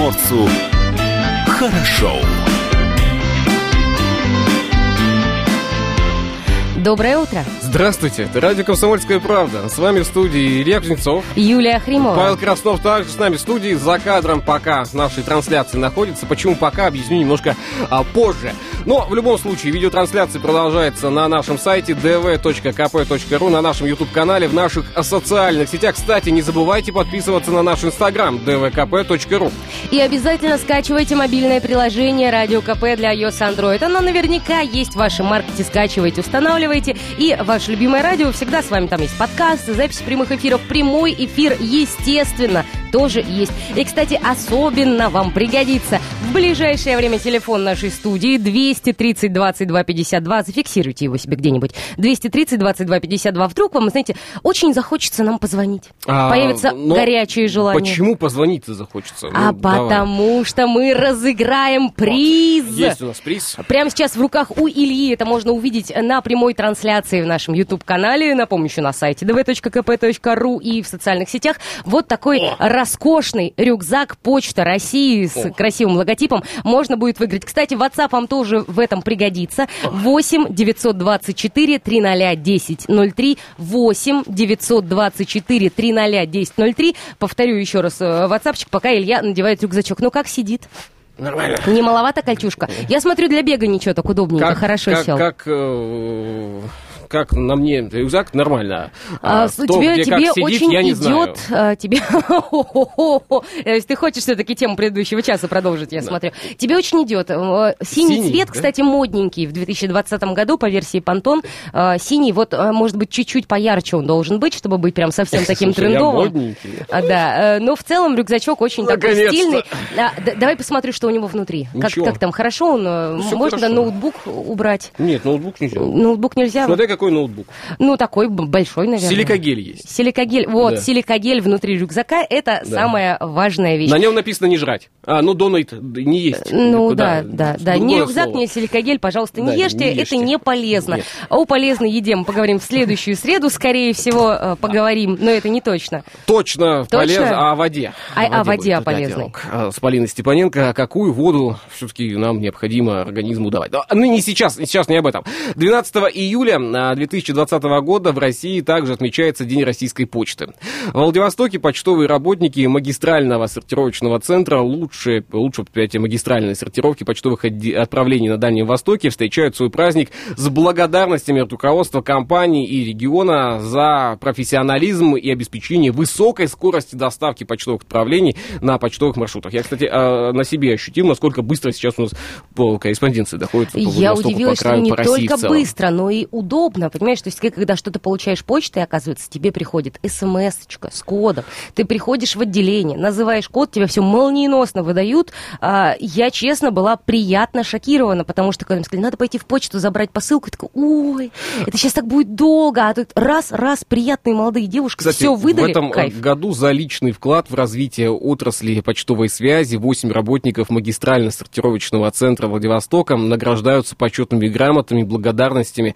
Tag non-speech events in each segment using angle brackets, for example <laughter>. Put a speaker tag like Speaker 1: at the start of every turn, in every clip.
Speaker 1: приморцу хорошо.
Speaker 2: Доброе утро.
Speaker 3: Здравствуйте, это радио «Комсомольская правда». С вами в студии Илья Кузнецов.
Speaker 2: Юлия Хримова.
Speaker 3: Павел Краснов также с нами в студии. За кадром пока нашей трансляции находится. Почему пока, объясню немножко а, позже. Но в любом случае, видеотрансляция продолжается на нашем сайте dv.kp.ru, на нашем YouTube-канале, в наших социальных сетях. Кстати, не забывайте подписываться на наш инстаграм dvkp.ru.
Speaker 2: И обязательно скачивайте мобильное приложение «Радио КП» для iOS Android. Оно наверняка есть в вашем маркете. Скачивайте, устанавливайте. И ваше любимое радио всегда с вами. Там есть подкасты, запись прямых эфиров, прямой эфир, естественно, тоже есть. И, кстати, особенно вам пригодится в ближайшее время телефон нашей студии 230 22 52. Зафиксируйте его себе где-нибудь. 230 22 52. Вдруг вам, знаете, очень захочется нам позвонить.
Speaker 3: А,
Speaker 2: Появится
Speaker 3: но
Speaker 2: горячее желание.
Speaker 3: Почему позвонить-то захочется?
Speaker 2: А
Speaker 3: Ну, давай.
Speaker 2: потому что мы разыграем приз.
Speaker 3: Есть у нас приз.
Speaker 2: Прямо сейчас в руках у Ильи. Это можно увидеть на прямой трансляции в нашем YouTube-канале. Напомню, еще на сайте dv.kp.ru и в социальных сетях. Вот такой роскошный рюкзак Почта России с красивым логотипом можно будет выиграть. Кстати, WhatsApp вам тоже в этом пригодится. 8 924 300 1003 8 924 300 1003 Повторю еще раз э, WhatsAppчик, пока Илья надевает рюкзачок. Ну как сидит?
Speaker 3: Нормально.
Speaker 2: Не маловато кольчушка? Я смотрю, для бега ничего так удобненько, хорошо
Speaker 3: как,
Speaker 2: сел.
Speaker 3: Как, э, как на мне рюкзак нормально.
Speaker 2: А,
Speaker 3: А, кто
Speaker 2: тебе
Speaker 3: где
Speaker 2: тебе
Speaker 3: как сидит,
Speaker 2: очень
Speaker 3: я не знаю.
Speaker 2: идет, а, тебе, <laughs> ты хочешь все-таки тему предыдущего часа продолжить, я смотрю, тебе очень идет. э, Синий, цвет, кстати, модненький в 2020 году по версии Пантон. Синий, вот, э, может быть, чуть-чуть поярче он должен быть, чтобы быть прям совсем <laughs> таким
Speaker 3: Слушай, я
Speaker 2: трендовым.
Speaker 3: модненький.
Speaker 2: А, да, э, но в целом рюкзачок очень такой стильный. А, давай посмотрю, что у него внутри. Как, как там, хорошо он? э, Можно ноутбук убрать?
Speaker 3: Нет, ноутбук нельзя.
Speaker 2: Ноутбук нельзя?
Speaker 3: Смотри, какой ноутбук.
Speaker 2: Ну, такой большой, наверное.
Speaker 3: Силикогель есть.
Speaker 2: Силикогель. Вот,
Speaker 3: Да.
Speaker 2: силикогель внутри рюкзака – это
Speaker 3: Да.
Speaker 2: самая важная вещь.
Speaker 3: На нем написано не жрать. А, ну, донейт не есть.
Speaker 2: Ну
Speaker 3: Куда?
Speaker 2: да, да, да. Ни рюкзак,
Speaker 3: слово.
Speaker 2: ни силикогель, пожалуйста, не
Speaker 3: Да,
Speaker 2: ешьте,
Speaker 3: не ешьте.
Speaker 2: это не полезно.
Speaker 3: Нет.
Speaker 2: А о полезной еде мы поговорим в следующую среду, скорее всего, э, поговорим, но это не точно.
Speaker 3: Точно,
Speaker 2: Точно?
Speaker 3: полезно. А о воде?
Speaker 2: А- о воде, о полезной.
Speaker 3: диалог. А, С Полиной Степаненко. А Какую воду все-таки нам необходимо организму давать? Да, Ну, не сейчас, сейчас не об этом. 12 июля 2020 года в России также отмечается День российской почты. В Владивостоке почтовые работники магистрального сортировочного центра лучше, лучше предприятия магистральной сортировки почтовых отправлений на Дальнем Востоке встречают свой праздник с благодарностями от руководства компании и региона за профессионализм и обеспечение высокой скорости доставки почтовых отправлений на почтовых маршрутах. Я, кстати, э, на себе ощутил, насколько быстро сейчас у нас по корреспонденции доходит по
Speaker 2: Я удивилась,
Speaker 3: по краю,
Speaker 2: что не
Speaker 3: по России
Speaker 2: только быстро, но и удобно, понимаешь? То есть, ты, когда что-то получаешь почтой, оказывается, тебе приходит смс-очка с кодом. Ты приходишь в отделение, называешь код, тебе все молниеносно выдают. А, я, честно, была приятно шокирована, потому что, когда мне сказали, надо пойти в почту, забрать посылку, я такая, ой, это сейчас так будет долго, а тут раз-раз приятные молодые девушки
Speaker 3: Кстати,
Speaker 2: все выдали,
Speaker 3: в этом э,
Speaker 2: кайф.
Speaker 3: году за личный вклад в развитие отрасли почтовой связи 8 работников магистрально-сортировочного центра Владивостока награждаются почетными грамотами, благодарностями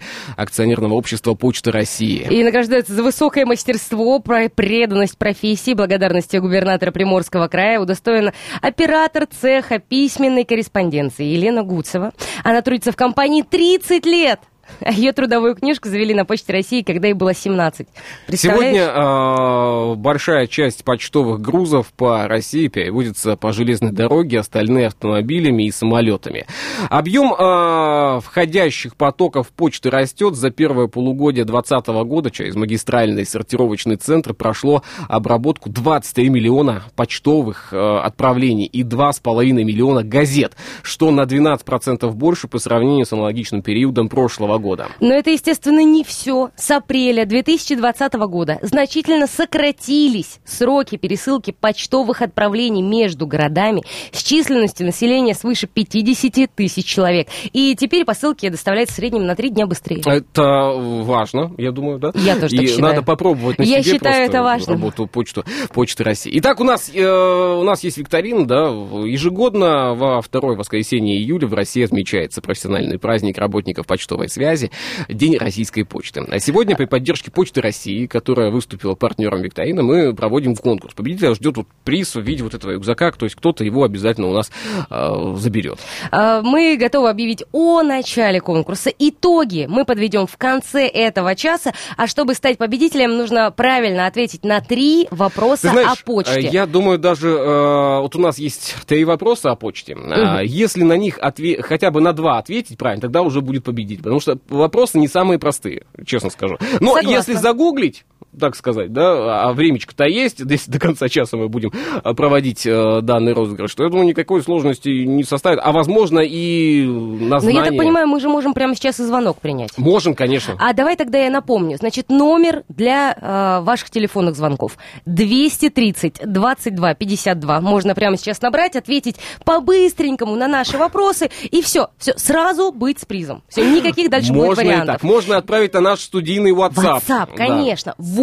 Speaker 3: акционерного общества Почты России.
Speaker 2: И награждается за высокое мастерство, преданность профессии, благодарности губернатора Приморского края удостоена оператор цеха письменной корреспонденции Елена Гуцева. Она трудится в компании 30 лет. <laughs> А ее трудовую книжку завели на Почте России, когда ей было 17. Представляешь?
Speaker 3: Сегодня э, большая часть почтовых грузов по России переводится по железной дороге, остальные автомобилями и самолетами. Объем э, входящих потоков почты растет. За первое полугодие 2020 года через магистральный сортировочный центр прошло обработку 23 миллиона почтовых э, отправлений и 2,5 миллиона газет, что на 12% больше по сравнению с аналогичным периодом прошлого года.
Speaker 2: Но это, естественно, не все. С апреля 2020 года значительно сократились сроки пересылки почтовых отправлений между городами с численностью населения свыше 50 тысяч человек. И теперь посылки доставляются в среднем на три дня быстрее.
Speaker 3: Это важно, я думаю, да?
Speaker 2: Я тоже
Speaker 3: И
Speaker 2: так считаю.
Speaker 3: надо попробовать на
Speaker 2: Я
Speaker 3: себе
Speaker 2: считаю, это важно.
Speaker 3: работу почту, почты России. Итак, у нас, э, у нас есть викторина, да, ежегодно во второе воскресенье июля в России отмечается профессиональный праздник работников почтовой связи. Связи, День российской почты. А сегодня при поддержке Почты России, которая выступила партнером викторины, мы проводим конкурс. Победителя ждет вот приз в виде вот этого рюкзака, то есть кто-то его обязательно у нас э, заберет.
Speaker 2: А, Мы готовы объявить о начале конкурса. Итоги мы подведем в конце этого часа. А чтобы стать победителем, нужно правильно ответить на три вопроса
Speaker 3: Ты знаешь,
Speaker 2: о почте.
Speaker 3: э, я думаю, даже э, вот у нас есть три вопроса о почте. А, Если на них отве- хотя бы на два ответить правильно, тогда уже будет победить. Потому что вопросы не самые простые, честно скажу. Но
Speaker 2: Согласна.
Speaker 3: если загуглить, так сказать, да, а времечко-то есть, если до конца часа мы будем э, проводить э, данный розыгрыш, то я думаю, никакой сложности не составит. А возможно и на
Speaker 2: Но
Speaker 3: знание.
Speaker 2: я так понимаю, мы же можем прямо сейчас и звонок принять.
Speaker 3: Можем, конечно.
Speaker 2: А давай тогда я напомню. Значит, номер для э, ваших телефонных звонков 230 22 52. Можно прямо сейчас набрать, ответить по-быстренькому на наши вопросы. И все, все, сразу быть с призом. Все, никаких дальше будет
Speaker 3: Можно и
Speaker 2: вариантов.
Speaker 3: так. Можно отправить на наш студийный WhatsApp.
Speaker 2: WhatsApp,
Speaker 3: Да.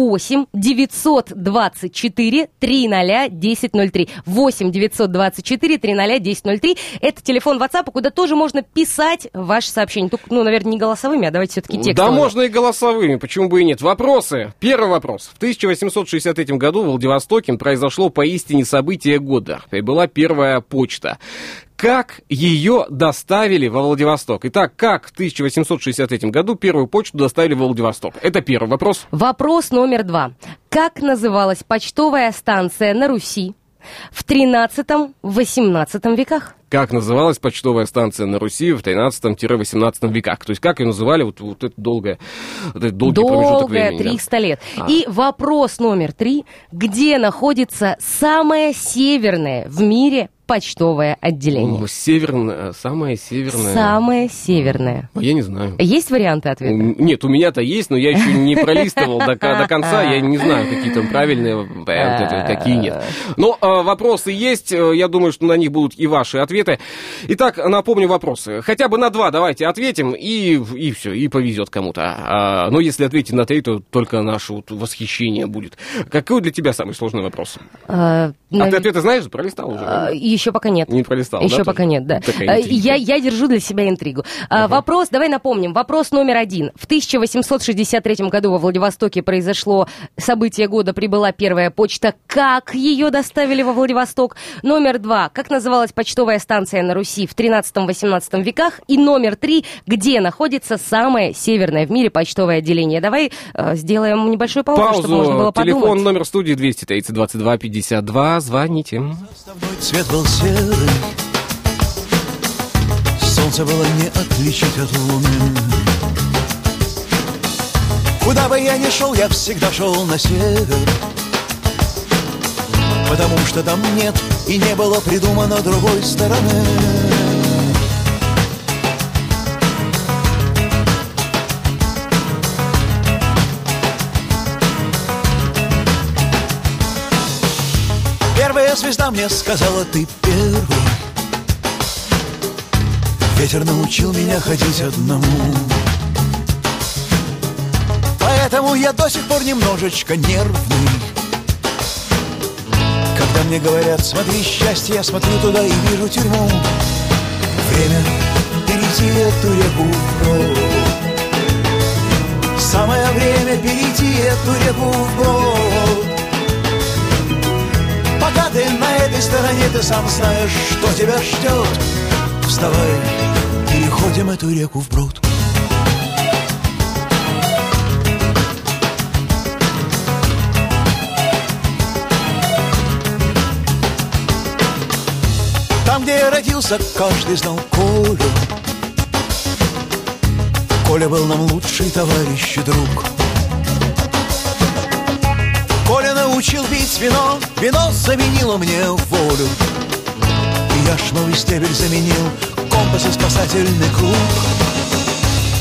Speaker 2: Конечно. 8 924 300 1003. 8 924 300 1003. Это телефон WhatsApp, куда тоже можно писать ваши сообщения. Только, ну, наверное, не голосовыми, а давайте все-таки текстовыми.
Speaker 3: Да, можно и голосовыми, почему бы и нет. Вопросы. Первый вопрос. В 1863 году в Владивостоке произошло поистине событие года. Прибыла первая почта. Как ее доставили во Владивосток? Итак, как в 1863 году первую почту доставили во Владивосток? Это первый вопрос.
Speaker 2: Вопрос номер два. Как называлась почтовая станция на Руси в 13-18 веках?
Speaker 3: Как называлась почтовая станция на Руси в 13-18 веках? То есть как ее называли вот, вот это долгое, вот этот долгий промежуток
Speaker 2: Долгое,
Speaker 3: времени? да?
Speaker 2: 300 лет.
Speaker 3: А.
Speaker 2: И вопрос номер три. Где находится самое северное в мире почтовое отделение?
Speaker 3: О, Северное, самое северное.
Speaker 2: Самое северное.
Speaker 3: А Я не знаю.
Speaker 2: Есть варианты ответа?
Speaker 3: Нет, у меня-то есть, но я еще не пролистывал до, ко- до конца. Я не знаю, какие там правильные варианты, это, какие нет. Но э, вопросы есть. э, Я думаю, что на них будут и ваши ответы. Итак, напомню вопросы. Хотя бы на два давайте ответим, и, и все, и повезет кому-то. А, но если ответить на три, то только наше вот восхищение будет. Какой для тебя самый сложный вопрос?
Speaker 2: А,
Speaker 3: А ты ответы знаешь? Пролистал уже?
Speaker 2: Еще пока нет.
Speaker 3: Не пролистал,
Speaker 2: Еще
Speaker 3: да,
Speaker 2: пока
Speaker 3: тоже?
Speaker 2: нет, да.
Speaker 3: Интрига.
Speaker 2: Я, я держу для себя интригу. А, Вопрос, давай напомним. Вопрос номер один. В 1863 году во Владивостоке произошло событие года, прибыла первая почта. Как ее доставили во Владивосток? Номер два. Как называлась почтовая станция на Руси в 13-18 веках? И номер три. Где находится самое северное в мире почтовое отделение? Давай э, сделаем небольшую паузу, чтобы можно было
Speaker 3: Паузу. Телефон
Speaker 2: подумать.
Speaker 3: номер студии 230 22 52. Звоните.
Speaker 4: Цвет был серый. Солнце было не отличить от луны. Куда бы я ни шел, я всегда шел на север. Потому что там нет и не было придумано другой стороны Первая звезда мне сказала, ты первый. Ветер научил меня ходить одному. Поэтому я до сих пор немножечко нервный. Когда мне говорят, смотри счастье, я смотрю туда и вижу тюрьму. Время перейти эту реку вброд Самое время перейти эту реку вброд Пока ты на этой стороне, ты сам знаешь, что тебя ждет. Вставай, переходим эту реку вброд Там, где я родился, каждый знал Колю. Коля был нам лучший товарищ и друг Научил пить вино, вино заменило мне волю. И я ж новый стебель заменил, компас и спасательный круг.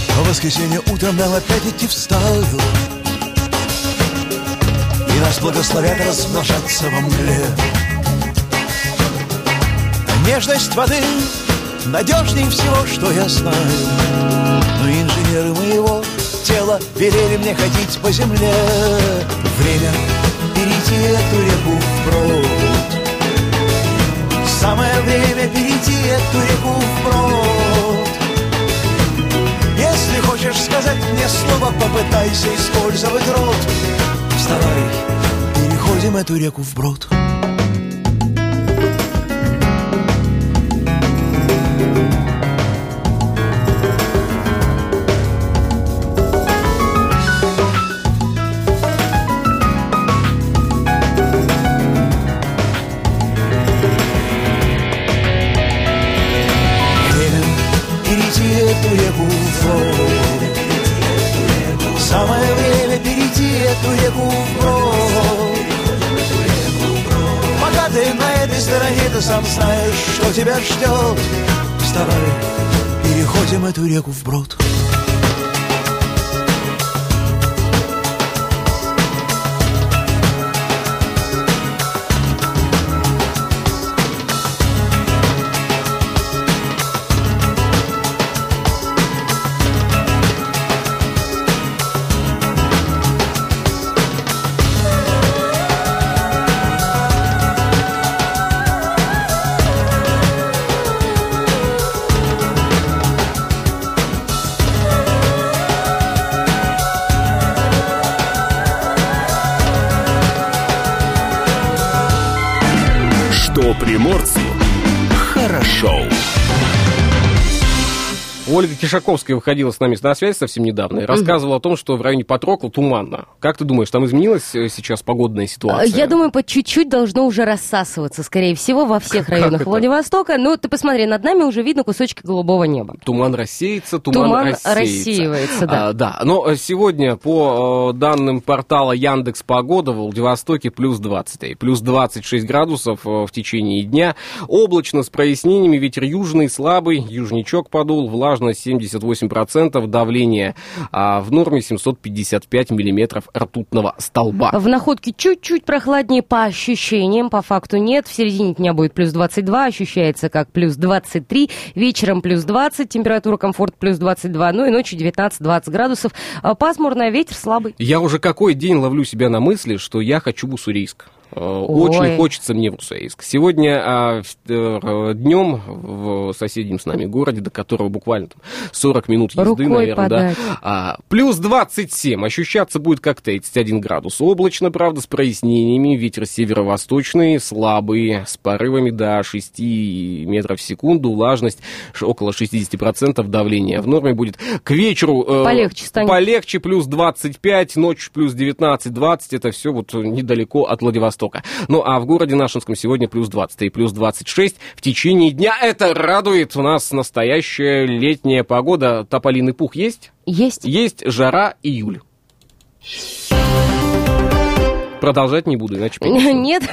Speaker 4: В воскресенье утром нам опять идти в. И нас благословят размножаться во мгле. Нежность воды надежней всего, что я знаю. Но инженеры моего тела велели мне ходить по земле. Время перейти эту реку вброд. Самое время перейти эту реку вброд. Если хочешь
Speaker 5: попытайся использовать рот Вставай, переходим эту реку вброд Время реку вброд Пока ты на этой стороне, ты сам знаешь, что тебя ждет. Вставай, переходим эту реку вброд.
Speaker 1: Что приморцу хорошо.
Speaker 3: Ольга Кишаковская выходила с нами на связь совсем недавно и рассказывала о том, что в районе Патрокла туманно. Как ты думаешь, там изменилась э, сейчас погодная ситуация?
Speaker 2: Я думаю, по чуть-чуть должно уже рассасываться, скорее всего, во всех районах? Владивостока. Ну, ты посмотри, над нами уже видно кусочки голубого неба.
Speaker 3: Туман рассеется, туман,
Speaker 2: Туман
Speaker 3: рассеется.
Speaker 2: рассеивается, да.
Speaker 3: А, да. Но э, сегодня по э, данным портала Яндекс Погода в Владивостоке плюс 20, плюс 26 градусов в течение дня. Облачно с прояснениями, ветер южный, слабый, южничок подул, влажность 78%, давление а, в норме 755 миллиметров ртутного столба.
Speaker 2: В находке чуть-чуть прохладнее по ощущениям, по факту нет. В середине дня будет плюс 22, ощущается как плюс 23, вечером плюс 20, температура комфорт плюс 22, ну и ночью 19-20 градусов. А Пасмурно, ветер слабый.
Speaker 3: Я уже какой день ловлю себя на мысли, что я хочу Уссурийск. Э, Очень хочется мне в Уссурийск. Сегодня днем в соседнем с нами городе, до которого буквально там 40 минут езды,
Speaker 2: Рукой
Speaker 3: наверное, да,
Speaker 2: подать.
Speaker 3: а, плюс 27. Ощущаться будет как 31 градус. Облачно, правда, с прояснениями. Ветер северо-восточный, слабый, с порывами до 6 метров в секунду. Влажность около 60%. Давление в норме будет. К вечеру... э,
Speaker 2: Полегче станет.
Speaker 3: Полегче, плюс 25, ночью плюс 19-20. Это все вот недалеко от Владивостока. Ну, а в городе Нашинском сегодня плюс 20 и плюс 26 в течение дня. Это радует. У нас настоящая летняя погода. Тополиный пух есть?
Speaker 2: Есть.
Speaker 3: Есть жара июль. Продолжать не буду, иначе.
Speaker 2: Нет. <laughs>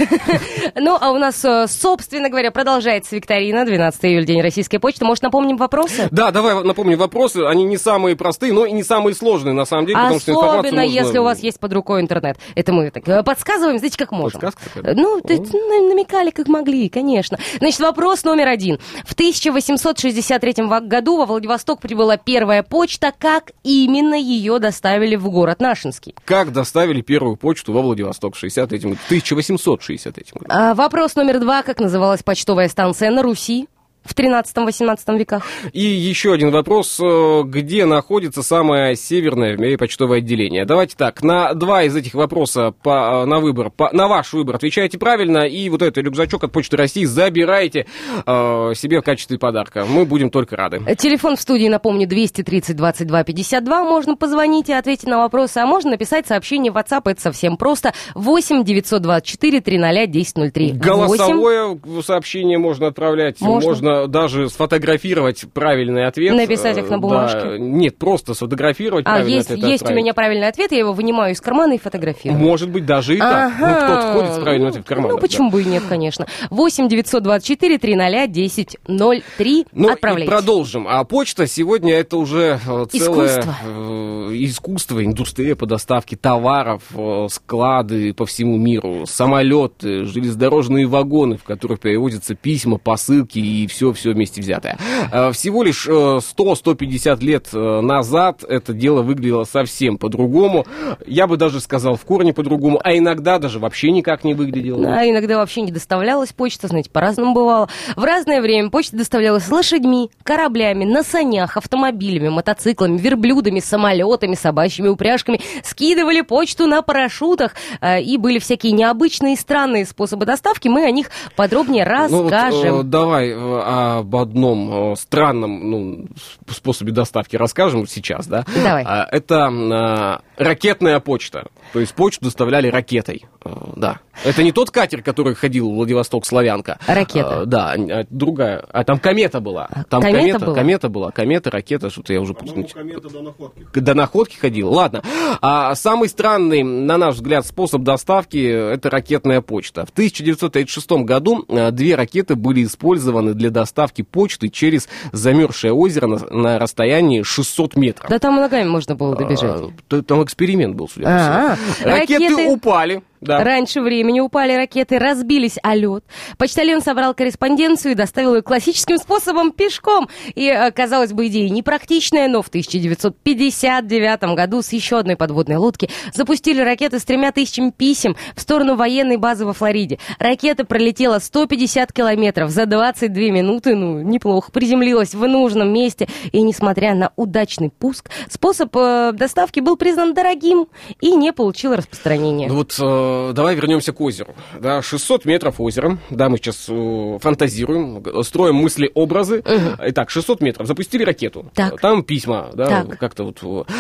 Speaker 2: Ну, а у нас, э, собственно говоря, продолжается викторина. 12 июля, День российской почты. Может, напомним вопросы?
Speaker 3: Да, давай напомню вопросы. Они не самые простые, но и не самые сложные, на самом деле, потому что информацию
Speaker 2: Особенно, если у вас есть под рукой интернет. Это мы так э, подсказываем, знаете, как можем. Ну, намекали, как могли, конечно. Значит, вопрос номер один. В 1863 во- году во Владивосток прибыла первая почта. Как именно ее доставили в город Нашинский?
Speaker 3: Как доставили первую почту во Владивосток в 63 году? 1863 году.
Speaker 2: А, вопрос номер два. Как называлась почтовая станция на Руси? В 13-18 веках.
Speaker 3: И еще один вопрос. э, Где находится самое северное в мире почтовое отделение? Давайте так, на два из этих вопросов по, э, на выбор, по- на ваш выбор отвечайте правильно, и вот этот рюкзачок от Почты России забирайте э, себе в качестве подарка. Мы будем только рады.
Speaker 2: Телефон в студии, напомню, 230 22 52. Можно позвонить и ответить на вопросы, а можно написать сообщение в WhatsApp. Это совсем просто. 8 924 300 1003. 8
Speaker 3: Голосовое сообщение можно отправлять,
Speaker 2: Можно.
Speaker 3: можно, даже сфотографировать правильный ответ.
Speaker 2: Написать их на
Speaker 3: Э,
Speaker 2: бумажке?
Speaker 3: да. Нет, просто сфотографировать
Speaker 2: А,
Speaker 3: правильный
Speaker 2: есть,
Speaker 3: ответ и
Speaker 2: есть у
Speaker 3: отправить.
Speaker 2: меня правильный ответ, я его вынимаю из кармана и фотографирую.
Speaker 3: Может быть, даже и так. Ну,
Speaker 2: Ага.
Speaker 3: кто-то ходит с правильным ответом в карман.
Speaker 2: Ну, почему бы и нет, конечно. 8 924 300 1003.
Speaker 3: Ну, и
Speaker 2: Отправляйте.
Speaker 3: продолжим. А почта сегодня это уже э, целое
Speaker 2: Искусство.
Speaker 3: э, искусство, индустрия по доставке товаров, э, склады по всему миру, самолеты, железнодорожные вагоны, в которых перевозятся письма, посылки и все все-все вместе взятое. Э, Всего лишь э, 100-150 лет э, назад это дело выглядело совсем по-другому. Я бы даже сказал в корне по-другому, а иногда даже вообще никак не выглядело.
Speaker 2: А иногда вообще не доставлялась почта, знаете, по-разному бывало. В разное время почта доставлялась лошадьми, кораблями, на санях, автомобилями, мотоциклами, верблюдами, самолетами, собачьими упряжками. Скидывали почту на парашютах. э, И были всякие необычные и странные способы доставки. Мы о них подробнее
Speaker 3: Ну вот,
Speaker 2: расскажем.
Speaker 3: э, давай э, об одном э, странном ну, способе доставки расскажем сейчас, да?
Speaker 2: Давай.
Speaker 3: А, Это э, ракетная почта. То есть почту доставляли ракетой. Э, Да. Это не тот катер, который ходил в Владивосток Славянка.
Speaker 2: Ракета.
Speaker 3: А, Да, а другая. А там комета была. Там
Speaker 2: комета
Speaker 3: комета,
Speaker 2: была?
Speaker 3: комета была. Комета, ракета, что-то я уже просто...
Speaker 6: комета до находки.
Speaker 3: До находки ходил. Ладно. А самый странный, на наш взгляд, способ доставки – это ракетная почта. В 1936 году а, две ракеты были использованы для доставки почты через замерзшее озеро на, на расстоянии 600 метров.
Speaker 2: Да там ногами можно было добежать.
Speaker 3: А, Там эксперимент был, судя по
Speaker 2: А,
Speaker 3: всему. Ракеты,
Speaker 2: ракеты-
Speaker 3: упали. Да.
Speaker 2: Раньше времени упали ракеты, разбились о лед. Почтальон собрал корреспонденцию и доставил ее классическим способом пешком. И, э, казалось бы, идея непрактичная, но в 1959 году с еще одной подводной лодки запустили ракеты с тремя тысячами писем в сторону военной базы во Флориде. Ракета пролетела 150 километров за 22 минуты, ну, неплохо, приземлилась в нужном месте. И, несмотря на удачный пуск, способ э, доставки был признан дорогим и не получил распространения.
Speaker 3: Ну вот э, давай вернемся к озеру. Да, 600 метров озера. Да, мы сейчас э, фантазируем, строим мысли-образы. Итак, 600 метров. Запустили ракету.
Speaker 2: Так.
Speaker 3: Там письма, да,
Speaker 2: Так.
Speaker 3: как-то вот. э.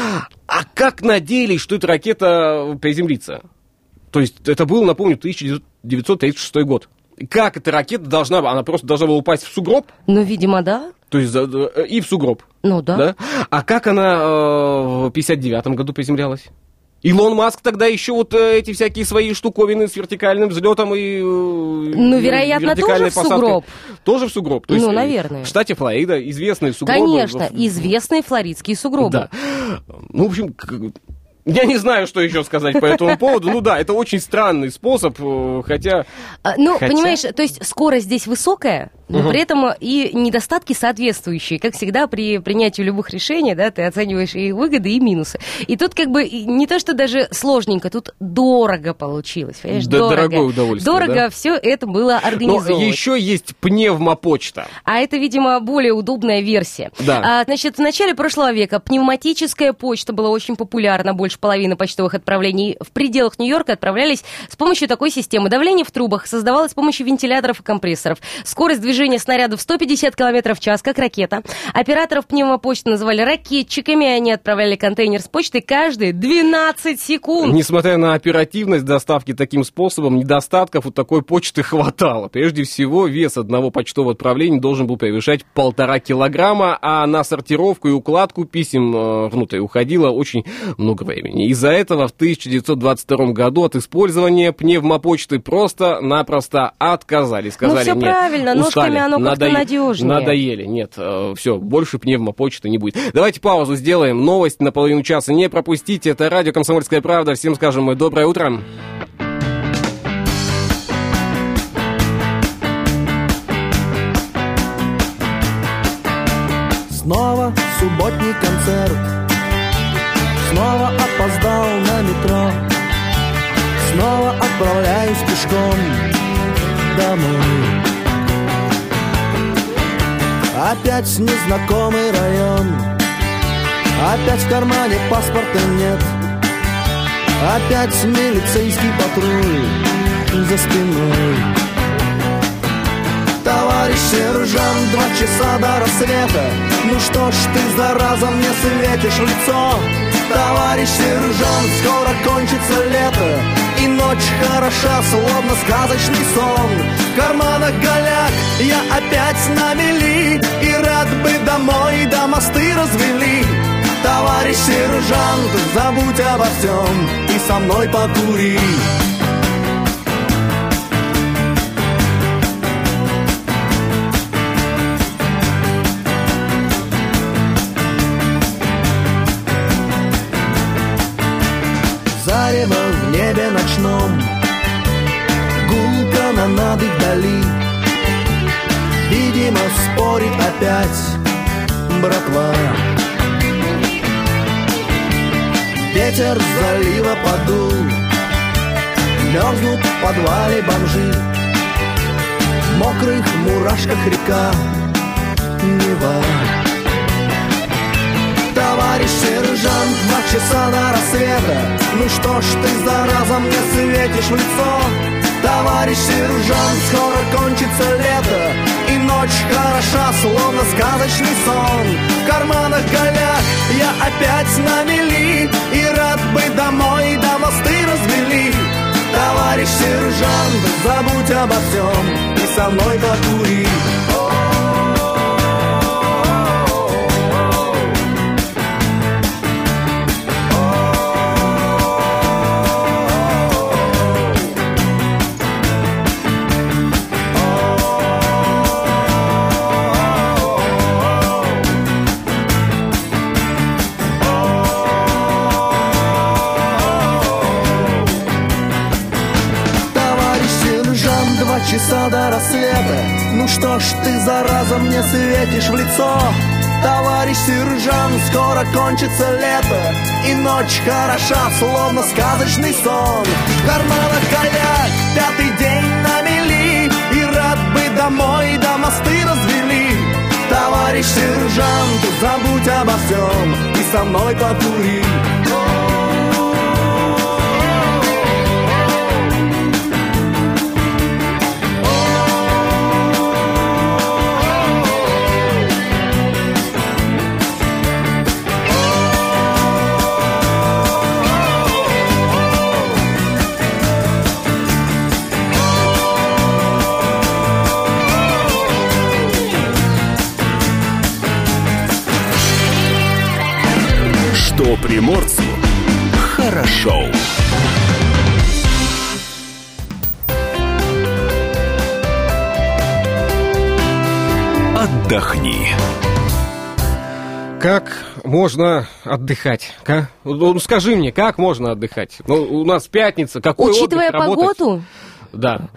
Speaker 3: А как надеялись, что эта ракета приземлится? То есть это был, напомню, 1936 год. Как эта ракета должна была? Она просто должна была упасть в сугроб?
Speaker 2: Ну, видимо, да.
Speaker 3: То есть э, и в сугроб.
Speaker 2: Ну да.
Speaker 3: Да? А как она э, в 59 году приземлялась? Илон Маск тогда еще вот э, эти всякие свои штуковины с вертикальным взлетом и... Ну,
Speaker 2: вероятно, тоже в сугроб.
Speaker 3: Тоже в сугроб. То
Speaker 2: Ну,
Speaker 3: есть, э,
Speaker 2: наверное.
Speaker 3: В штате Флорида известные сугробы.
Speaker 2: Конечно, известные флоридские сугробы.
Speaker 3: Да. Ну, в общем, я не знаю, что еще сказать по этому поводу. Ну да, это очень странный способ, э, хотя...
Speaker 2: А, Ну,
Speaker 3: Хотя-
Speaker 2: понимаешь, то есть скорость здесь высокая, но при этом и недостатки соответствующие. Как всегда, при принятии любых решений, да, ты оцениваешь и выгоды, и минусы. И тут как бы не то, что даже сложненько, тут дорого получилось, понимаешь,
Speaker 3: Да,
Speaker 2: дорого.
Speaker 3: дорогое удовольствие,
Speaker 2: Дорого
Speaker 3: да?
Speaker 2: все это было
Speaker 3: Но
Speaker 2: организовано.
Speaker 3: еще есть пневмопочта.
Speaker 2: А это, видимо, более удобная версия.
Speaker 3: Да.
Speaker 2: А, значит, в начале прошлого века пневматическая почта была очень популярна. Больше половины почтовых отправлений в пределах Нью-Йорка отправлялись с помощью такой системы. Давление в трубах создавалось с помощью вентиляторов и компрессоров. Скорость движения снарядов 150 км в час, как ракета. Операторов пневмопочты называли ракетчиками. Они отправляли контейнер с почтой каждые 12 секунд.
Speaker 3: Несмотря на оперативность доставки таким способом, недостатков у такой почты хватало. Прежде всего, вес одного почтового отправления должен был превышать полтора килограмма, а на сортировку и укладку писем э, внутрь уходило очень много времени. Из-за этого в 1922 году от использования пневмопочты просто-напросто отказались. Сказали,
Speaker 2: всё
Speaker 3: нет,
Speaker 2: Ну, правильно, ножками
Speaker 3: устали,
Speaker 2: оно как-то
Speaker 3: надое-
Speaker 2: надёжнее».
Speaker 3: Надоели, нет, все, больше пневмопочты не будет. Давайте паузу сделаем, новость на половину часа не пропустите, это радио «Комсомольская правда», всем скажем мы доброе утро.
Speaker 5: Снова субботний концерт Снова опоздал на метро. Снова отправляюсь пешком домой. Опять незнакомый район. Опять в кармане паспорта нет. Опять милицейский патруль за спиной. Товарищ сержант, два часа до рассвета. Ну что ж ты, зараза, мне светишь лицо Товарищ сержант, скоро кончится лето И ночь хороша, словно сказочный сон. В карманах голяк, я опять на мели И рад бы домой, да мосты развели. Товарищ сержант, забудь обо всем И со мной покури Зарево в небе ночном. Гулко на нады вдали. Видимо, спорит опять братва. Ветер залива подул. Мерзнут в подвале бомжи. В мокрых мурашках река Нева Товарищ сержант, два часа до рассвета. Ну что ж ты, зараза, мне светишь в лицо? Товарищ сержант, скоро кончится лето И ночь хороша, словно сказочный сон. В карманах голяк, я опять на мели И рад бы домой, да мосты развели. Товарищ сержант, забудь обо всем И со мной покури что ж ты, зараза, мне светишь в лицо? Товарищ сержант, скоро кончится лето И ночь хороша, словно сказочный сон. В карманах голяк, пятый день на мели И рад бы домой, да мосты развели. Товарищ сержант, забудь обо всем И со мной покури
Speaker 1: приморцу хорошо. Отдохни.
Speaker 3: Как можно отдыхать? Ка? Ну, скажи мне, как можно отдыхать? Ну, у нас пятница, какой
Speaker 2: Учитывая
Speaker 3: отдых, работать? Да.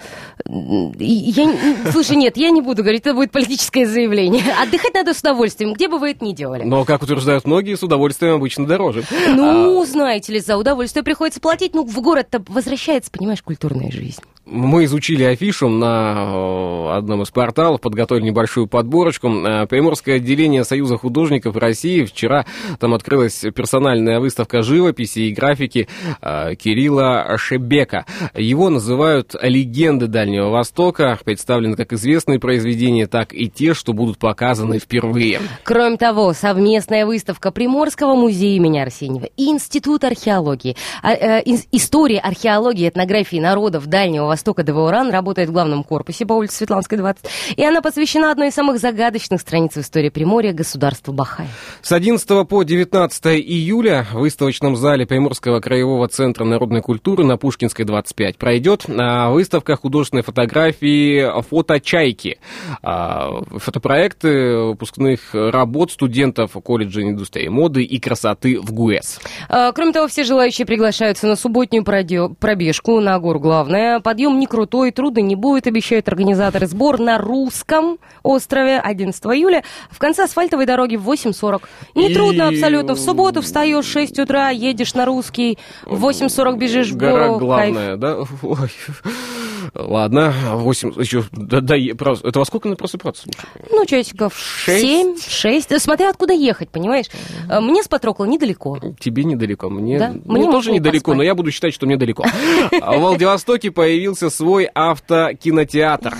Speaker 2: Я, слушай, нет, я не буду говорить, это будет политическое заявление. Отдыхать надо с удовольствием, где бы вы это ни делали.
Speaker 3: Но, как утверждают многие, с удовольствием обычно дороже.
Speaker 2: Ну, знаете ли, за удовольствие приходится платить. Ну, в город-то возвращается, понимаешь, культурная жизнь.
Speaker 3: Мы изучили афишу на э, одном из порталов, подготовили небольшую подборочку. Э, Приморское отделение Союза художников России. Вчера там открылась персональная выставка живописи и графики э, Кирилла Шебека. Его называют «Легенды Дальнего Востока». Представлены как известные произведения, так и те, что будут показаны впервые.
Speaker 2: Кроме того, совместная выставка Приморского музея имени Арсеньева и Институт археологии, а, э, истории археологии и этнографии народов Дальнего Востока ДВОРАН работает в главном корпусе по улице Светланской, 20. И она посвящена одной из самых загадочных страниц в истории Приморья, государству Бахай.
Speaker 3: С 11 по 19 июля в выставочном зале Приморского краевого центра народной культуры на Пушкинской 25 пройдет а, выставка художественной фотографии «Фото Чайки». А, Фотопроекты выпускных работ студентов колледжа индустрии моды и красоты в ГУЭС.
Speaker 2: А, Кроме того, все желающие приглашаются на субботнюю пробежку на гору Главная. Подъем не крутой, трудно не будет, обещают организаторы. Сбор на русском острове 11 июля. В конце асфальтовой дороги в 8.40. Не
Speaker 3: И-
Speaker 2: трудно абсолютно. В субботу встаешь в 6 утра, едешь на русский, в 8.40 бежишь в
Speaker 3: Гора главная, да? Ой. Ладно, 8, еще, да, да, это во сколько надо просыпаться?
Speaker 2: Ну, часиков
Speaker 3: Шесть?
Speaker 2: 7, 6. Смотря откуда ехать, понимаешь? А, Мне с Патрокла недалеко.
Speaker 3: Тебе недалеко, мне,
Speaker 2: Да?
Speaker 3: мне,
Speaker 2: Мне
Speaker 3: тоже недалеко,
Speaker 2: поспать.
Speaker 3: но я буду считать, что мне далеко. <laughs> В Владивостоке появился свой автокинотеатр.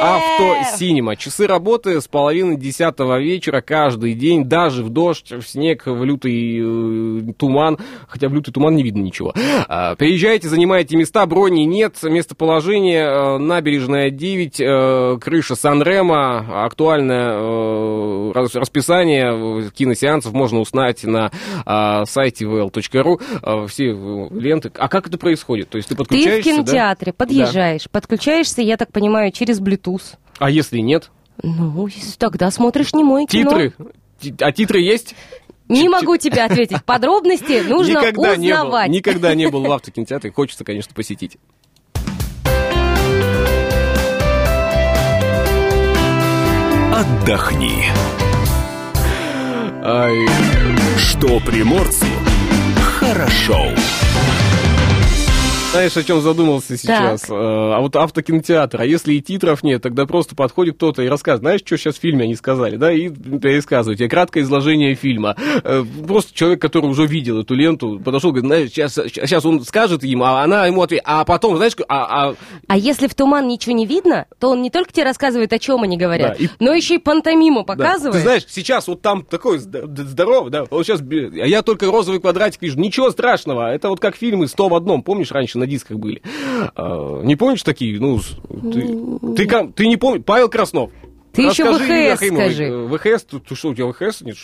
Speaker 3: Автосинема. Часы работы с половины десятого вечера каждый день, даже в дождь, в снег, в лютый э, туман. Хотя в лютый туман не видно ничего. А, Приезжайте, занимайте места, брони нет. Местоположение э, набережная 9, э, крыша Санрема. Актуальное э, рас- расписание э, киносеансов можно узнать на а, сайте vl.ru. А, Все э, ленты. А как это происходит? То есть ты
Speaker 2: Ты в
Speaker 3: подключаешься, да?
Speaker 2: кинотеатре подъезжаешь, подключаешься, я так понимаю, через Bluetooth.
Speaker 3: А если нет?
Speaker 2: Ну, тогда смотришь немое кино.
Speaker 3: Титры? Ти- А титры есть?
Speaker 2: Не могу тебе ответить. Подробности <laughs> нужно
Speaker 3: никогда не был,
Speaker 2: узнавать.
Speaker 3: никогда не был в <laughs> автокинотеатре. Хочется, конечно, посетить.
Speaker 1: отдохни.
Speaker 3: Ай,
Speaker 1: Что приморцу хорошо.
Speaker 3: Знаешь, о чем задумался сейчас? Э, А вот автокинотеатр, а если и титров нет, тогда просто подходит кто-то и рассказывает, знаешь, что сейчас в фильме они сказали, да, и пересказывают тебе краткое изложение фильма. Э, Просто человек, который уже видел эту ленту, подошел, говорит, знаешь, сейчас, сейчас он скажет им, а она ему ответит, а потом, знаешь, а, а
Speaker 2: А если в туман ничего не видно, то он не только тебе рассказывает, о чем они говорят,
Speaker 3: Да, и-
Speaker 2: но еще и пантомиму
Speaker 3: Да.
Speaker 2: показывает.
Speaker 3: Ты знаешь, сейчас вот там такой здоровый, да, вот сейчас, а я только розовый квадратик вижу, ничего страшного, это вот как фильмы «100 в одном», помнишь, раньше на дисках были? А, не помнишь такие, ну, ты, ты, ка- ты не помнишь, Павел Краснов.
Speaker 2: Ты еще
Speaker 3: Расскажи, Илья
Speaker 2: ВХС скажи.
Speaker 3: э, ВХС, ты, ты что, у тебя ВХС нет?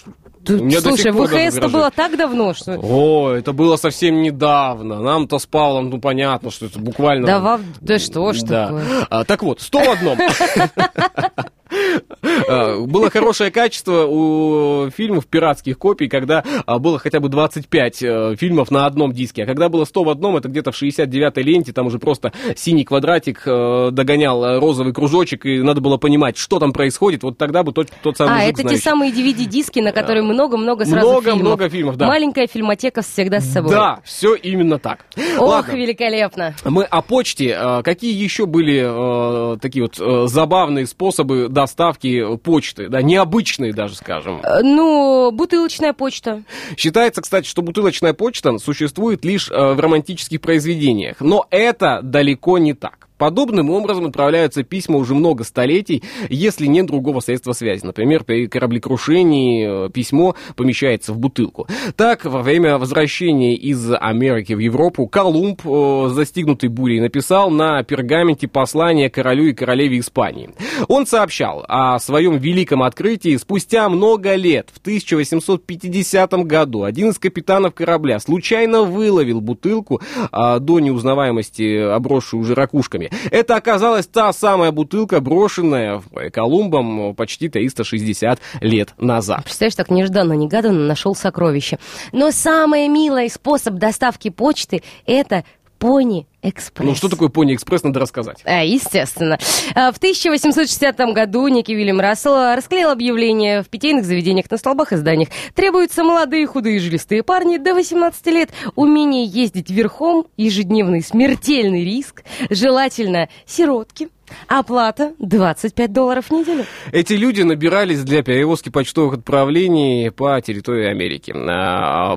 Speaker 2: Ты-
Speaker 3: У меня
Speaker 2: слушай, ВХС-то было так давно, что...
Speaker 3: О, это было совсем недавно. Нам-то с Павлом, ну, понятно, что это буквально...
Speaker 2: Да, во- да что ж
Speaker 3: Да.
Speaker 2: такое?
Speaker 3: А, так вот, 100 в одном. <laughs> А, Было хорошее качество у фильмов пиратских копий, когда а, было хотя бы 25 э, фильмов на одном диске. А когда было 100 в одном, это где-то в 69-й ленте, там уже просто синий квадратик э, догонял э, розовый кружочек, и надо было понимать, что там происходит. Вот тогда бы тот, тот самый
Speaker 2: А, это те
Speaker 3: знающий.
Speaker 2: самые DVD-диски, на которые много-много сразу
Speaker 3: Много,
Speaker 2: фильмов.
Speaker 3: много фильмов, да.
Speaker 2: Маленькая фильмотека всегда с собой.
Speaker 3: Да, все именно так.
Speaker 2: Ох,
Speaker 3: Ладно.
Speaker 2: великолепно.
Speaker 3: Мы о почте. Э, Какие еще были такие вот забавные способы доставки почты? Да, необычные даже, скажем.
Speaker 2: Э, Ну, бутылочная почта.
Speaker 3: Считается, кстати, что бутылочная почта существует лишь э, в романтических произведениях. Но это далеко не так. Подобным образом отправляются письма уже много столетий, если нет другого средства связи. Например, при кораблекрушении э, письмо помещается в бутылку. Так, во время возвращения из Америки в Европу Колумб, э, застигнутый бурей, написал на пергаменте послание королю и королеве Испании. Он сообщал о своем великом открытии спустя много лет. В 1850 году один из капитанов корабля случайно выловил бутылку а, до неузнаваемости, обросшую уже ракушками. Это оказалась та самая бутылка, брошенная Колумбом почти 360 лет назад.
Speaker 2: Представляешь, так нежданно-негаданно нашел сокровище. Но самый милый способ доставки почты – это Пони Экспресс.
Speaker 3: Ну, что такое Пони Экспресс, надо рассказать.
Speaker 2: А, естественно. А, В 1860 году Ники Уильям Рассел расклеил объявление в питейных заведениях на столбах и зданиях. Требуются молодые, худые, жилистые парни до 18 лет, умение ездить верхом, ежедневный смертельный риск, желательно сиротки. Оплата 25 долларов в неделю.
Speaker 3: Эти люди набирались для перевозки почтовых отправлений по территории Америки.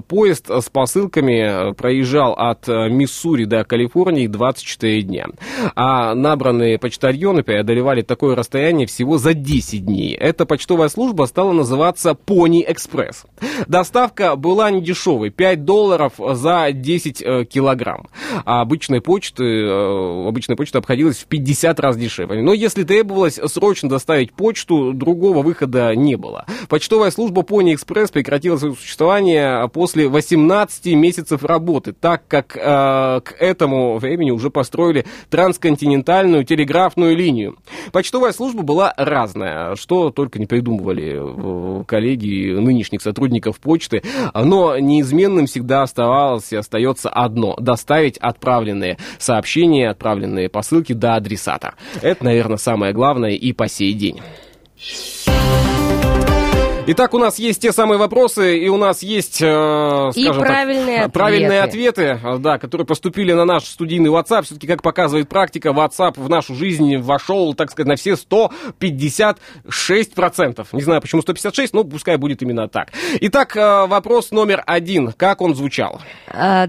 Speaker 3: Поезд с посылками проезжал от э, Миссури до Калифорнии 24 дня. А набранные почтальоны преодолевали такое расстояние всего за 10 дней. Эта почтовая служба стала называться Пони Экспресс. Доставка была не дешевой, 5 долларов за 10 э, килограмм. А обычной почты, э, обычная почта обходилась в 50 раз дешевле. Но если требовалось срочно доставить почту, другого выхода не было. Почтовая служба Пони Экспресс прекратила свое существование после 18 месяцев работы, так как э, к этому времени уже построили трансконтинентальную телеграфную линию. Почтовая служба была разная, что только не придумывали э, коллеги нынешних сотрудников почты, но неизменным всегда оставалось и остается одно – доставить отправленные сообщения, отправленные посылки до адресата. Это, наверное, самое главное и по сей день. Итак, у нас есть те самые вопросы, и у нас есть, э,
Speaker 2: И
Speaker 3: скажем так,
Speaker 2: правильные
Speaker 3: правильные
Speaker 2: ответы.
Speaker 3: ответы, э, да, которые поступили на наш студийный WhatsApp. Все-таки, как показывает практика, WhatsApp в нашу жизнь вошел, так сказать, на все 156%. Не знаю, почему 156, но пускай будет именно так. Итак, э, вопрос номер один. Как он звучал?
Speaker 2: А,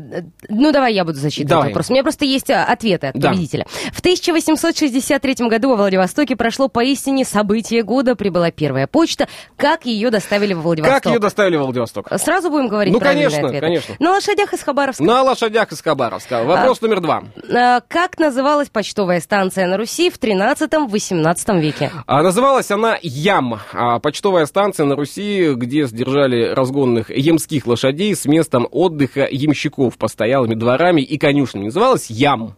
Speaker 2: ну, давай я буду зачитывать
Speaker 3: Давай.
Speaker 2: вопрос. У меня просто есть а, ответы от
Speaker 3: Да.
Speaker 2: победителя. В 1863 году во Владивостоке прошло поистине событие года. Прибыла первая почта. Как ее доставили во Владивосток?
Speaker 3: Как ее доставили в Владивосток?
Speaker 2: Сразу будем говорить
Speaker 3: Ну, конечно,
Speaker 2: ответы.
Speaker 3: конечно.
Speaker 2: На лошадях из Хабаровска.
Speaker 3: На лошадях из Хабаровска. Вопрос номер два.
Speaker 2: А, Как называлась почтовая станция на Руси в 13-18 веке?
Speaker 3: А называлась она Ям, а, почтовая станция на Руси, где содержали разгонных ямских лошадей с местом отдыха ямщиков, постоялыми дворами и конюшнями. Называлась Ям.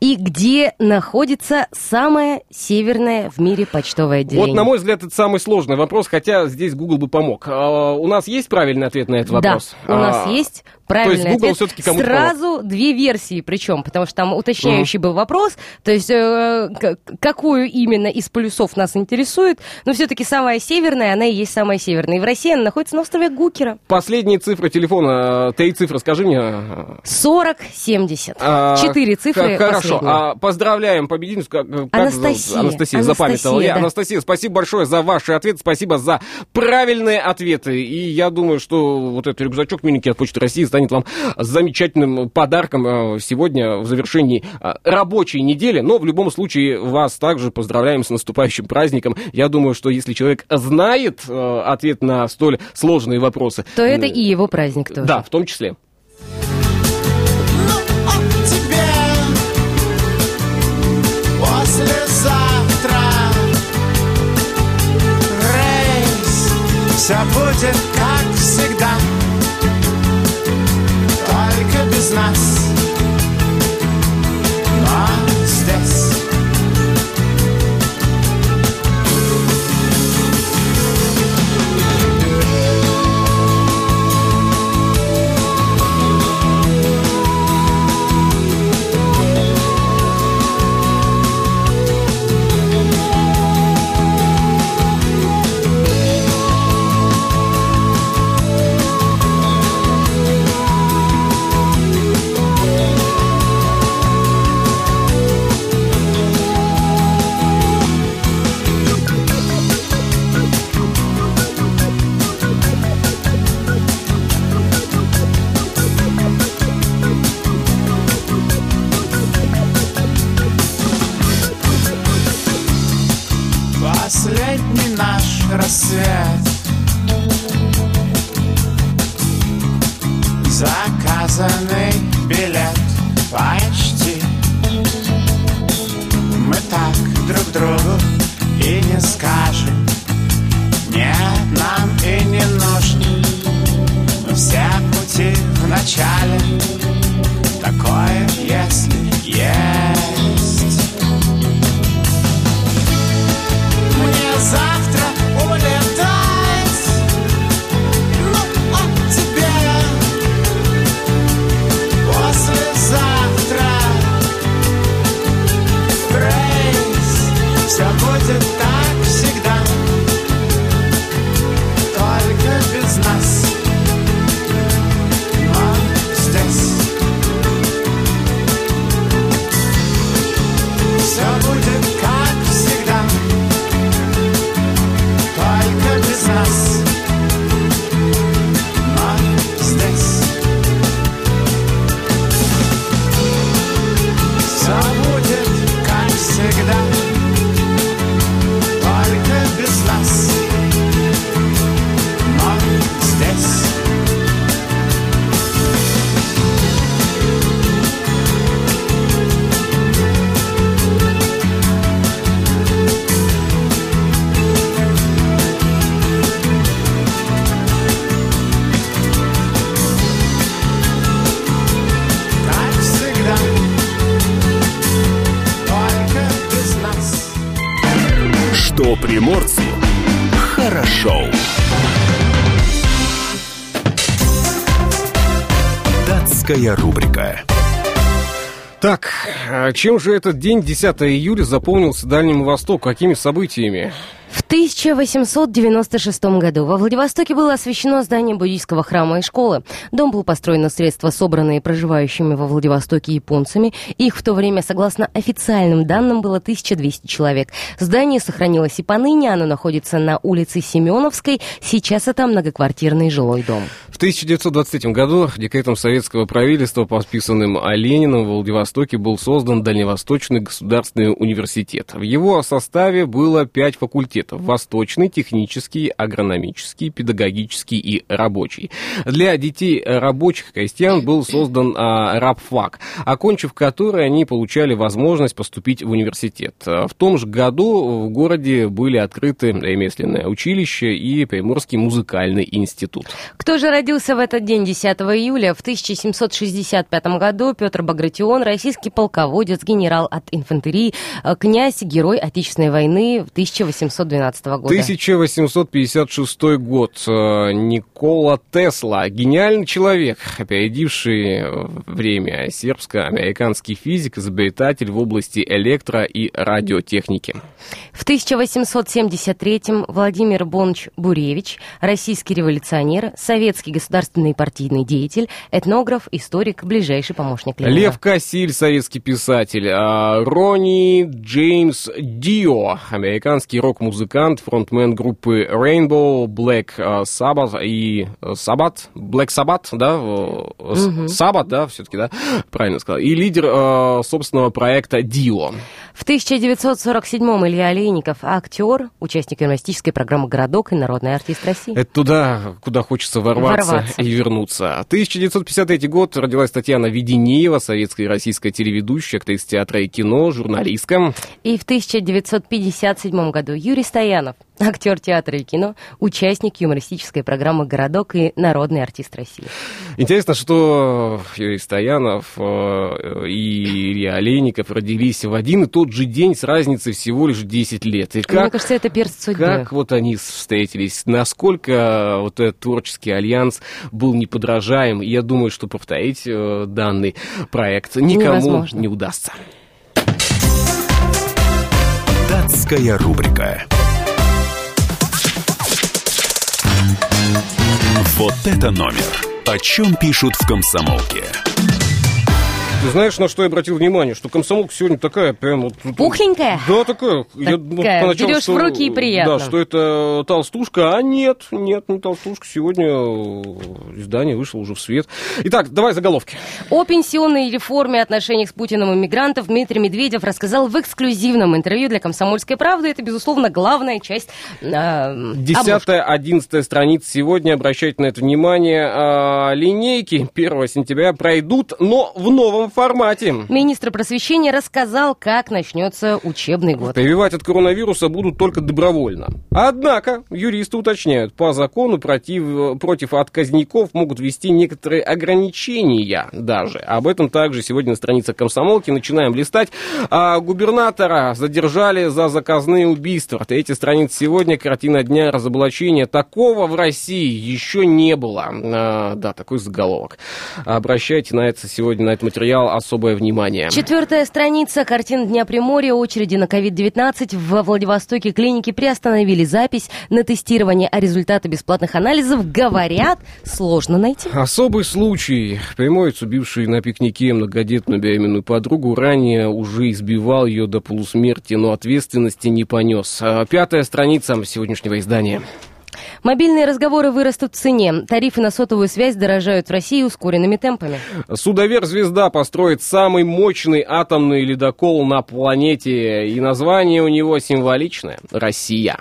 Speaker 2: И где находится самое северное в мире почтовое отделение?
Speaker 3: Вот, на мой взгляд, это самый сложный вопрос, хотя здесь Google бы помог. А, у нас есть правильный ответ на этот вопрос?
Speaker 2: Да, у нас
Speaker 3: А,
Speaker 2: есть Правильный
Speaker 3: То есть Google все-таки кому-то
Speaker 2: Сразу две версии причем, потому что там уточняющий был вопрос, то есть э, какую именно из полюсов нас интересует, но все-таки самая северная, она и есть самая северная. И в России она находится на острове Гукера.
Speaker 3: Последние цифры телефона, э, три цифры, скажи мне. э,
Speaker 2: 40-70.
Speaker 3: А,
Speaker 2: Четыре цифры
Speaker 3: Хорошо.
Speaker 2: последние.
Speaker 3: А, поздравляем победительницу. Как, как
Speaker 2: Анастасия.
Speaker 3: Анастасия,
Speaker 2: Анастасия,
Speaker 3: запамятовал я.
Speaker 2: да.
Speaker 3: Анастасия, спасибо большое за ваши ответы, спасибо за правильные ответы. И я думаю, что вот этот рюкзачок миленький от Почты России станет вам замечательным подарком э, сегодня в завершении э, рабочей недели. Но в любом случае вас также поздравляем с наступающим праздником. Я думаю, что если человек знает э, ответ на столь сложные вопросы...
Speaker 2: То это и его праздник тоже.
Speaker 3: Да, в том числе.
Speaker 6: Ну, а тебе послезавтра рейс Все будет как всегда Только а
Speaker 3: чем же этот день, 10 июля, запомнился Дальнему Востоку? Какими событиями?
Speaker 2: В 1896 году во Владивостоке было освящено здание буддийского храма и школы. Дом был построен на средства, собранные проживающими во Владивостоке японцами. Их в то время, согласно официальным данным, было 1200 человек. Здание сохранилось и поныне. Оно находится на улице Семеновской. Сейчас это многоквартирный жилой дом.
Speaker 3: В 1923 году декретом советского правительства, подписанным Лениным, в Владивостоке был создан Дальневосточный государственный университет. В его составе было пять факультетов – восточный, технический, агрономический, педагогический и рабочий. Для детей рабочих крестьян был создан а, рабфак, окончив который они получали возможность поступить в университет. В том же году в городе были открыты ремесленное училище и Приморский музыкальный институт.
Speaker 2: Кто же родился в этот день, 10 июля? В 1765 году Петр Багратион, российский полководец, генерал от инфантерии, э, князь, герой Отечественной войны в 1812 1812 года.
Speaker 3: 1856 год. Э, Никола Тесла, гениальный человек, опередивший время сербско-американский физик, изобретатель в области электро- и радиотехники.
Speaker 2: В 1873-м Владимир Бонович Буревич, российский революционер, советский государственный партийный деятель, этнограф, историк, ближайший помощник Ленина.
Speaker 3: Лев Кассиль, советский писатель. а, Ронни Джеймс Дио, американский рок-музыкант, фронтмен группы Rainbow, Black а, Sabbath и э, Sabbath, Black Sabbath, да, э, с- Sabbath, да, все-таки, да, <laughs> правильно сказал, и лидер э, собственного проекта Дио.
Speaker 2: В 1947-м Илья Олейников, актер, участник юмористической программы «Городок» и народный артист России.
Speaker 3: Это туда, куда хочется ворваться,
Speaker 2: Ворваться.
Speaker 3: и вернуться. 1953 год родилась Татьяна Веденеева, советская и российская телеведущая, актриса театра и кино, журналистка.
Speaker 2: И в 1957 году Юрий Стоянов, актер театра и кино, участник юмористической программы «Городок» и народный артист России.
Speaker 3: Интересно, что Юрий Стоянов э, и Илья Олейников родились в один и тот же день с разницей всего лишь 10 лет. И
Speaker 2: Мне
Speaker 3: как,
Speaker 2: кажется, это перст судьбы.
Speaker 3: как вот они встретились, насколько вот этот творческий альянс был неподражаем. И я думаю, что повторить э, данный проект никому
Speaker 2: Невозможно.
Speaker 3: не удастся.
Speaker 1: Датская рубрика. Вот это номер. О чем пишут в комсомолке?
Speaker 3: Ты знаешь, на что я обратил внимание? Что комсомолка сегодня такая прям вот...
Speaker 2: Пухленькая?
Speaker 3: Да, такая. Я думал
Speaker 2: Такая.
Speaker 3: поначалу,
Speaker 2: Берешь
Speaker 3: что-
Speaker 2: в руки и приятно.
Speaker 3: Да, что это толстушка, а нет, нет, не толстушка. Сегодня э, издание вышло уже в свет. Итак, давай заголовки.
Speaker 2: О пенсионной реформе отношениях с Путиным и мигрантов Дмитрий Медведев рассказал в эксклюзивном интервью для «Комсомольской правды». Это, безусловно, главная часть э.
Speaker 3: Десятая, одиннадцатая страница сегодня. Обращайте на это внимание. А, линейки 1 сентября пройдут, но в новом формате.
Speaker 2: Министр просвещения рассказал, как начнется учебный год.
Speaker 3: Прививать от коронавируса будут только добровольно. Однако, юристы уточняют, по закону против, против отказников могут ввести некоторые ограничения даже. Об этом также сегодня на странице комсомолки. Начинаем листать. А, губернатора задержали за заказные убийства. Третья страница сегодня. Картина дня разоблачения. Такого в России еще не было. А, да, такой заголовок. Обращайте на это сегодня, на этот материал особое внимание.
Speaker 2: Четвертая страница. Картина Дня Приморья. Очереди на COVID-19. В Владивостоке клиники приостановили запись на тестирование, а результаты бесплатных анализов, говорят, сложно найти.
Speaker 3: Особый случай. Приморец, убивший на пикнике многодетную беременную подругу, ранее уже избивал ее до полусмерти, но ответственности не понес. Пятая страница сегодняшнего издания.
Speaker 2: Мобильные разговоры вырастут в цене. Тарифы на сотовую связь дорожают в России ускоренными темпами.
Speaker 3: Судовер-звезда построит самый мощный атомный ледокол на планете, и название у него символичное – «Россия».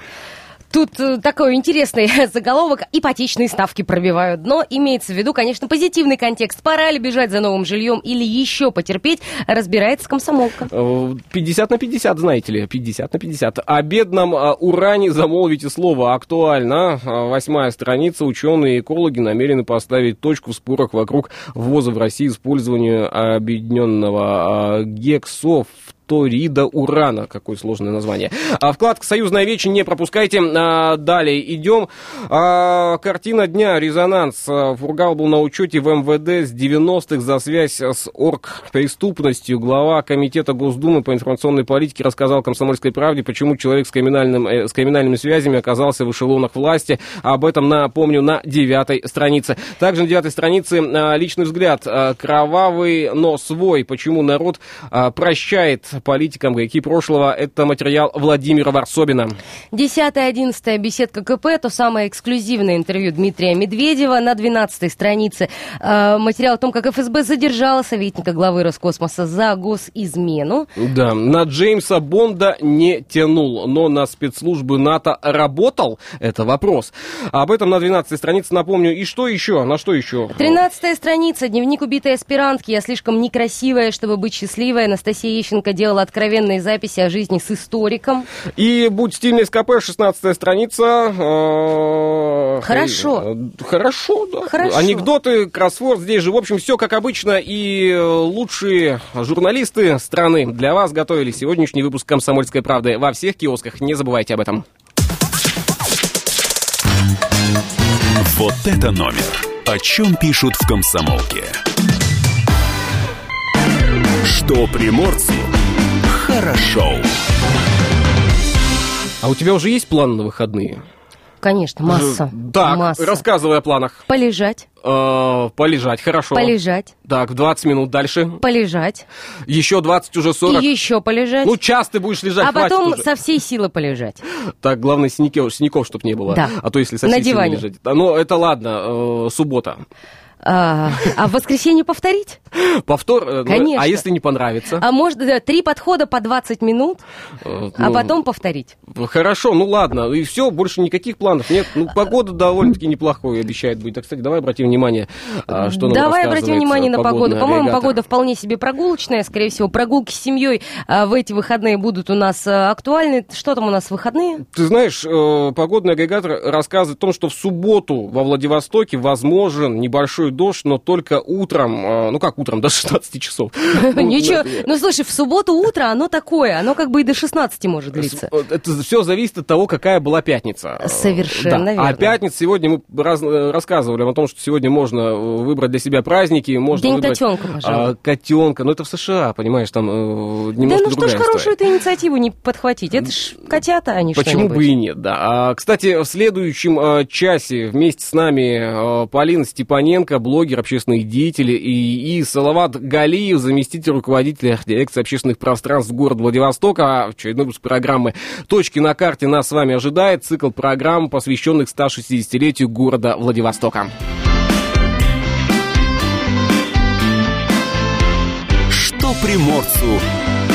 Speaker 2: Тут э, такой интересный <laughs> заголовок. Ипотечные ставки пробивают. Но имеется в виду, конечно, позитивный контекст. Пора ли бежать за новым жильем или еще потерпеть, разбирается комсомолка.
Speaker 3: Э, 50 на 50, знаете ли, 50 на 50. О бедном э, уране замолвите слово актуально. Э, Восьмая страница. Ученые и экологи намерены поставить точку в спорах вокруг ввоза в Россию использования объединенного э, гексоф Торида урана. Какое сложное название. А, вкладка «Союзная вечь» не пропускайте. А, далее идем. А, картина дня. Резонанс. А, Фургал был на учете в МВД с 90-х за связь с оргпреступностью. Глава Комитета Госдумы по информационной политике рассказал «Комсомольской правде», почему человек с, криминальным, э, с криминальными связями оказался в эшелонах власти. Об этом напомню на девятой странице. Также на девятой странице а, личный взгляд. А, Кровавый, но свой. Почему народ а, прощает политикам грехи прошлого. Это материал Владимира Варсобина.
Speaker 2: 10-11 беседка КП, то самое эксклюзивное интервью Дмитрия Медведева на 12 странице. Э, материал о том, как ФСБ задержала советника главы Роскосмоса за госизмену.
Speaker 3: Да, на Джеймса Бонда не тянул, но на спецслужбы НАТО работал? Это вопрос. Об этом на 12 странице напомню. И что еще? На что еще?
Speaker 2: 13 страница. Дневник убитой аспирантки. Я слишком некрасивая, чтобы быть счастливой. Анастасия Ещенко делала делал откровенные записи о жизни с историком.
Speaker 3: И «Будь стильный СКП», 16 страница. Э,
Speaker 2: хорошо.
Speaker 3: Э, хорошо, да.
Speaker 2: Хорошо.
Speaker 3: Анекдоты, кроссворд здесь же. В общем, все как обычно. И э, лучшие журналисты страны для вас готовили сегодняшний выпуск «Комсомольской правды» во всех киосках. Не забывайте об этом.
Speaker 1: Вот это номер. О чем пишут в «Комсомолке». Что приморцу хорошо.
Speaker 3: А у тебя уже есть план на выходные?
Speaker 2: Конечно, масса.
Speaker 3: Так,
Speaker 2: масса.
Speaker 3: рассказывай о планах.
Speaker 2: Полежать,
Speaker 3: Э, полежать, хорошо.
Speaker 2: полежать,
Speaker 3: Так, 20 минут дальше.
Speaker 2: полежать,
Speaker 3: Еще 20, уже 40.
Speaker 2: и еще полежать.
Speaker 3: Ну, час ты будешь лежать,
Speaker 2: а потом
Speaker 3: уже.
Speaker 2: со всей силы полежать.
Speaker 3: Так, главное, синяков, синяков чтобы не было.
Speaker 2: Да.
Speaker 3: А то если со
Speaker 2: На
Speaker 3: всей силы
Speaker 2: диване.
Speaker 3: лежать. Да, Ну, это ладно, э, суббота.
Speaker 2: А, а в воскресенье повторить?
Speaker 3: Повтор, э, ну,
Speaker 2: Конечно.
Speaker 3: а если не понравится?
Speaker 2: А может, да, три подхода по 20 минут,
Speaker 3: Э,
Speaker 2: а
Speaker 3: ну,
Speaker 2: потом повторить.
Speaker 3: Хорошо, ну ладно, и все, больше никаких планов нет. Ну, погода довольно-таки неплохой обещает быть. А, кстати, давай обратим внимание, а, что нам
Speaker 2: Давай обратим
Speaker 3: рассказывает,
Speaker 2: внимание на
Speaker 3: э,
Speaker 2: погоду. По-моему, погода вполне себе прогулочная. Скорее всего, прогулки с семьей а, в эти выходные будут у нас а, актуальны. Что там у нас в выходные?
Speaker 3: Ты знаешь, э, погодный агрегатор рассказывает о том, что в субботу во Владивостоке возможен небольшой дождь, но только утром, э, ну как утром, до <laughs> 16 часов. <laughs> Ну,
Speaker 2: Ничего. Ну, слушай, в субботу утро оно такое. Оно как бы и до 16 может длиться.
Speaker 3: С- Это все зависит от того, какая была пятница.
Speaker 2: Совершенно
Speaker 3: Да.
Speaker 2: верно.
Speaker 3: А пятница сегодня мы э, рассказывали о том, что сегодня можно э, выбрать для себя праздники, можно
Speaker 2: День котенка, пожалуй.
Speaker 3: а, котенка. Но это в США, понимаешь, там э,
Speaker 2: Да
Speaker 3: немножко
Speaker 2: ну что ж хорошую эту инициативу не подхватить? Это ж котята, а не
Speaker 3: Почему бы и нет, да. А, кстати, в следующем э, часе вместе с нами э, Полина Степаненко, блогер, общественный деятель, и, и Салават Галиев, заместитель руководителя дирекции общественных пространств города Владивостока. Очередной выпуск программы «Точки на карте» нас с вами ожидает. Цикл программ, посвященных 160-летию города Владивостока.
Speaker 1: Что приморцу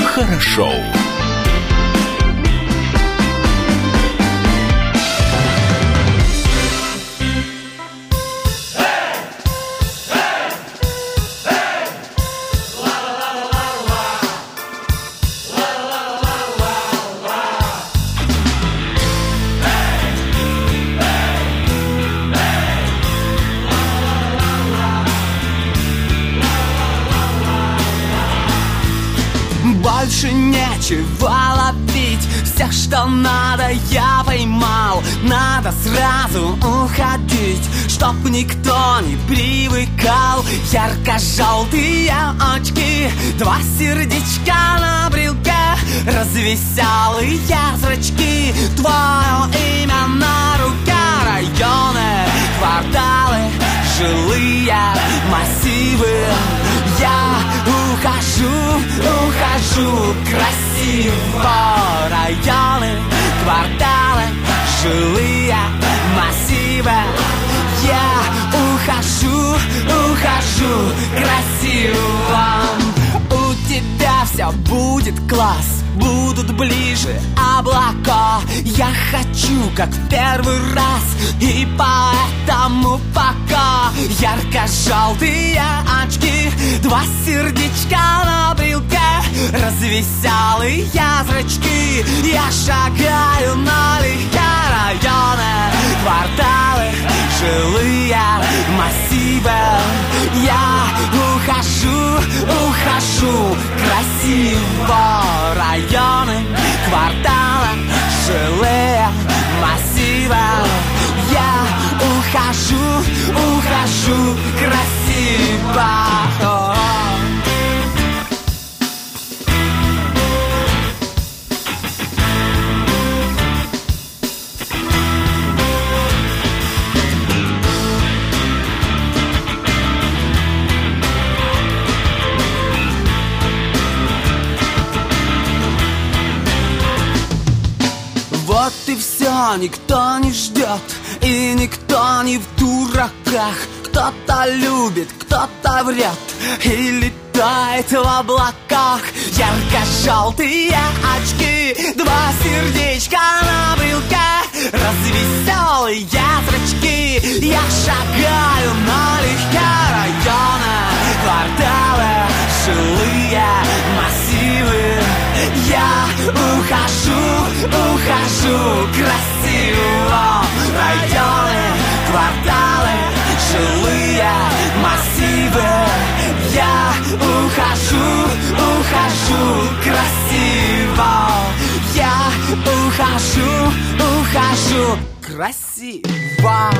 Speaker 1: хорошо.
Speaker 7: Больше нечего ловить Все, что надо, я поймал. Надо сразу уходить Чтоб никто не привыкал. Ярко-желтые очки Два сердечка на брелке Развеселые зрачки. Твое имя на руке Районы, кварталы, жилые массивы. Я ухожу, ухожу красиво Районы, кварталы, жилые массивы. Я ухожу, ухожу красиво. У тебя все будет класс Будут ближе. Облака Я хочу, как в первый раз. И поэтому пока Ярко-желтые очки. Два сердечка на брелке Развеселые зрачки Я шагаю налегке Районы, кварталы, жилые массивы. Я ухожу, ухожу красиво Районы, кварталы, жилые массивы. Я ухожу, ухожу красиво никто не ждет И никто не в дураках. Кто-то любит, кто-то врет И летает в облаках. Ярко-желтые очки Два сердечка на брелке Развеселые зрачки. Я шагаю налегке района Кварталы, жилые массивы. Я ухожу, ухожу красиво Районы, кварталы, жилые массивы. Я ухожу, ухожу красиво. Я ухожу, ухожу красиво